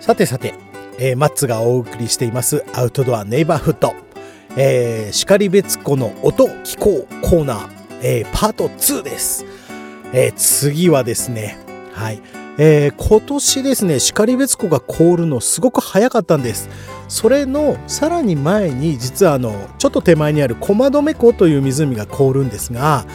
さてさて、えー、マッツがお送りしていますアウトドアネイバーフッド、えー、叱別湖の音聞こうコーナー、えー、パート2です、えー、次はですねはい、えー、今年ですね叱別湖が凍るのすごく早かったんです。それのさらに前に実はあのちょっと手前にある駒止湖という湖が凍るんですが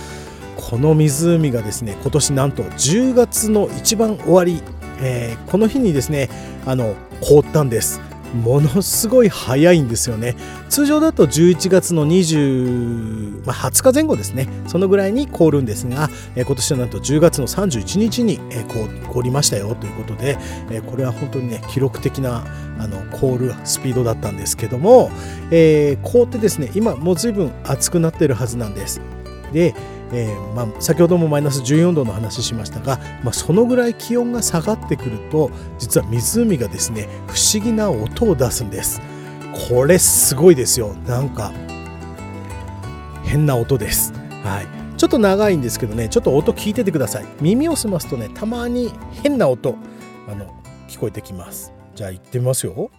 この湖がですね今年なんと10月の一番終わりえー、この日にですねあの凍ったんです。ものすごい早いんですよね。通常だと11月の20、まあ、20日前後ですね。そのぐらいに凍るんですが、えー、今年はなんと10月の31日に、えー、凍りましたよ。ということで、えー、これは本当にね記録的なあの凍るスピードだったんですけども、えー、凍ってですね今もう随分暑くなってるはずなんです。でえー、まあ、先ほどもマイナス14度の話しましたが、まあ、そのぐらい気温が下がってくると実は湖がですね不思議な音を出すんです。これすごいですよ。なんか変な音です。はい。ちょっと長いんですけどねちょっと音聞いててください。耳を澄ますとねたまに変な音あの聞こえてきます。じゃあ行ってみますよ。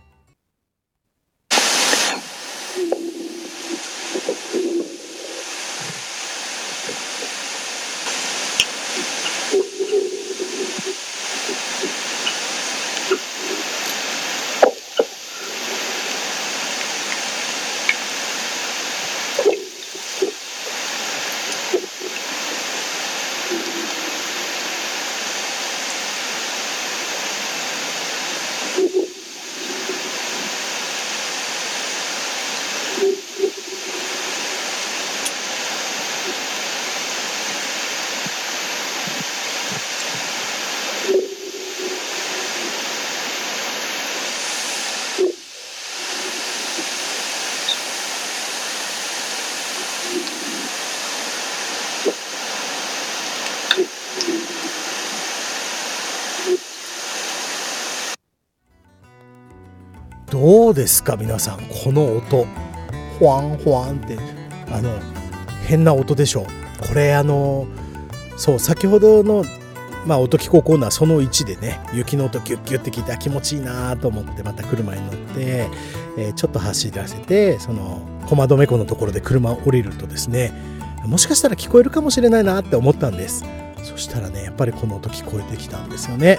どうですか皆さんこの音。ほわんほわんって。あの変な音でしょこれあのそう先ほどのまあ、音聞こうコーナーその1でね雪の音ギュッギュッて聞いて気持ちいいなと思ってまた車に乗って、えー、ちょっと走らせてその駒止湖のところで車を降りるとですねもしかしたら聞こえるかもしれないなって思ったんです。そしたらねやっぱりこの音聞こえてきたんですよね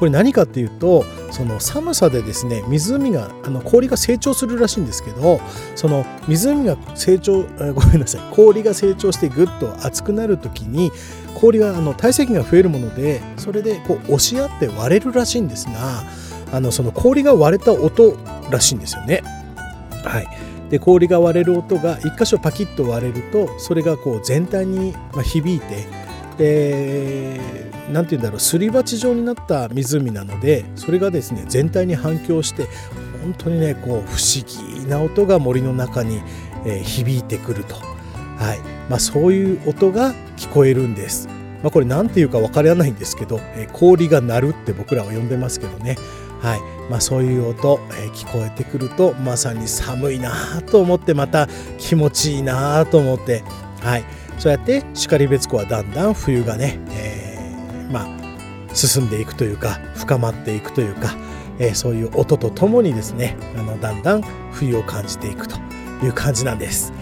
これ何かっていうとその寒さでですね湖があの氷が成長するらしいんですけどその湖が成長ごめんなさい氷が成長してぐっと熱くなる時に氷があの体積が増えるものでそれでこう押し合って割れるらしいんですがあのその氷が割れた音らしいんですよね。はいで氷が割れる音が1箇所パキッと割れるとそれがこう全体に響いてで何て言うんだろうすり鉢状になった湖なのでそれがですね全体に反響して本当にねこう不思議な音が森の中に、えー、響いてくると、はい。まあ、そういう音が聞こえるんです。まあ、これ何て言うか分からないんですけど、えー、氷が鳴るって僕らは呼んでますけどね、はい。まあ、そういう音、えー、聞こえてくるとまさに寒いなと思ってまた気持ちいいなと思って、はい、そうやって然別湖はだんだん冬がね、えー、まあ進んでいくというか深まっていくというか、えー、そういう音とともにですねあのだんだん冬を感じていくという感じなんです。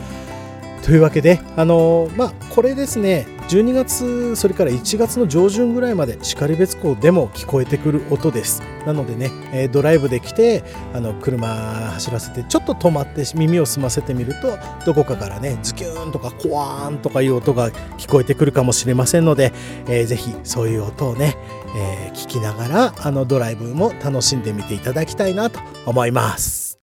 というわけであのまあこれですね12月それから1月の上旬ぐらいまで然別湖でも聞こえてくる音ですなのでね、ドライブで来てあの車走らせてちょっと止まって耳を澄ませてみるとどこかからねズキューンとかコワーンとかいう音が聞こえてくるかもしれませんので、えー、ぜひそういう音をね、えー、聞きながらあのドライブも楽しんでみていただきたいなと思います。